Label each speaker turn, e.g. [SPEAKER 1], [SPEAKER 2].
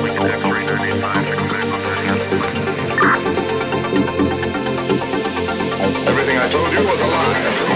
[SPEAKER 1] Everything
[SPEAKER 2] I told you was a lie.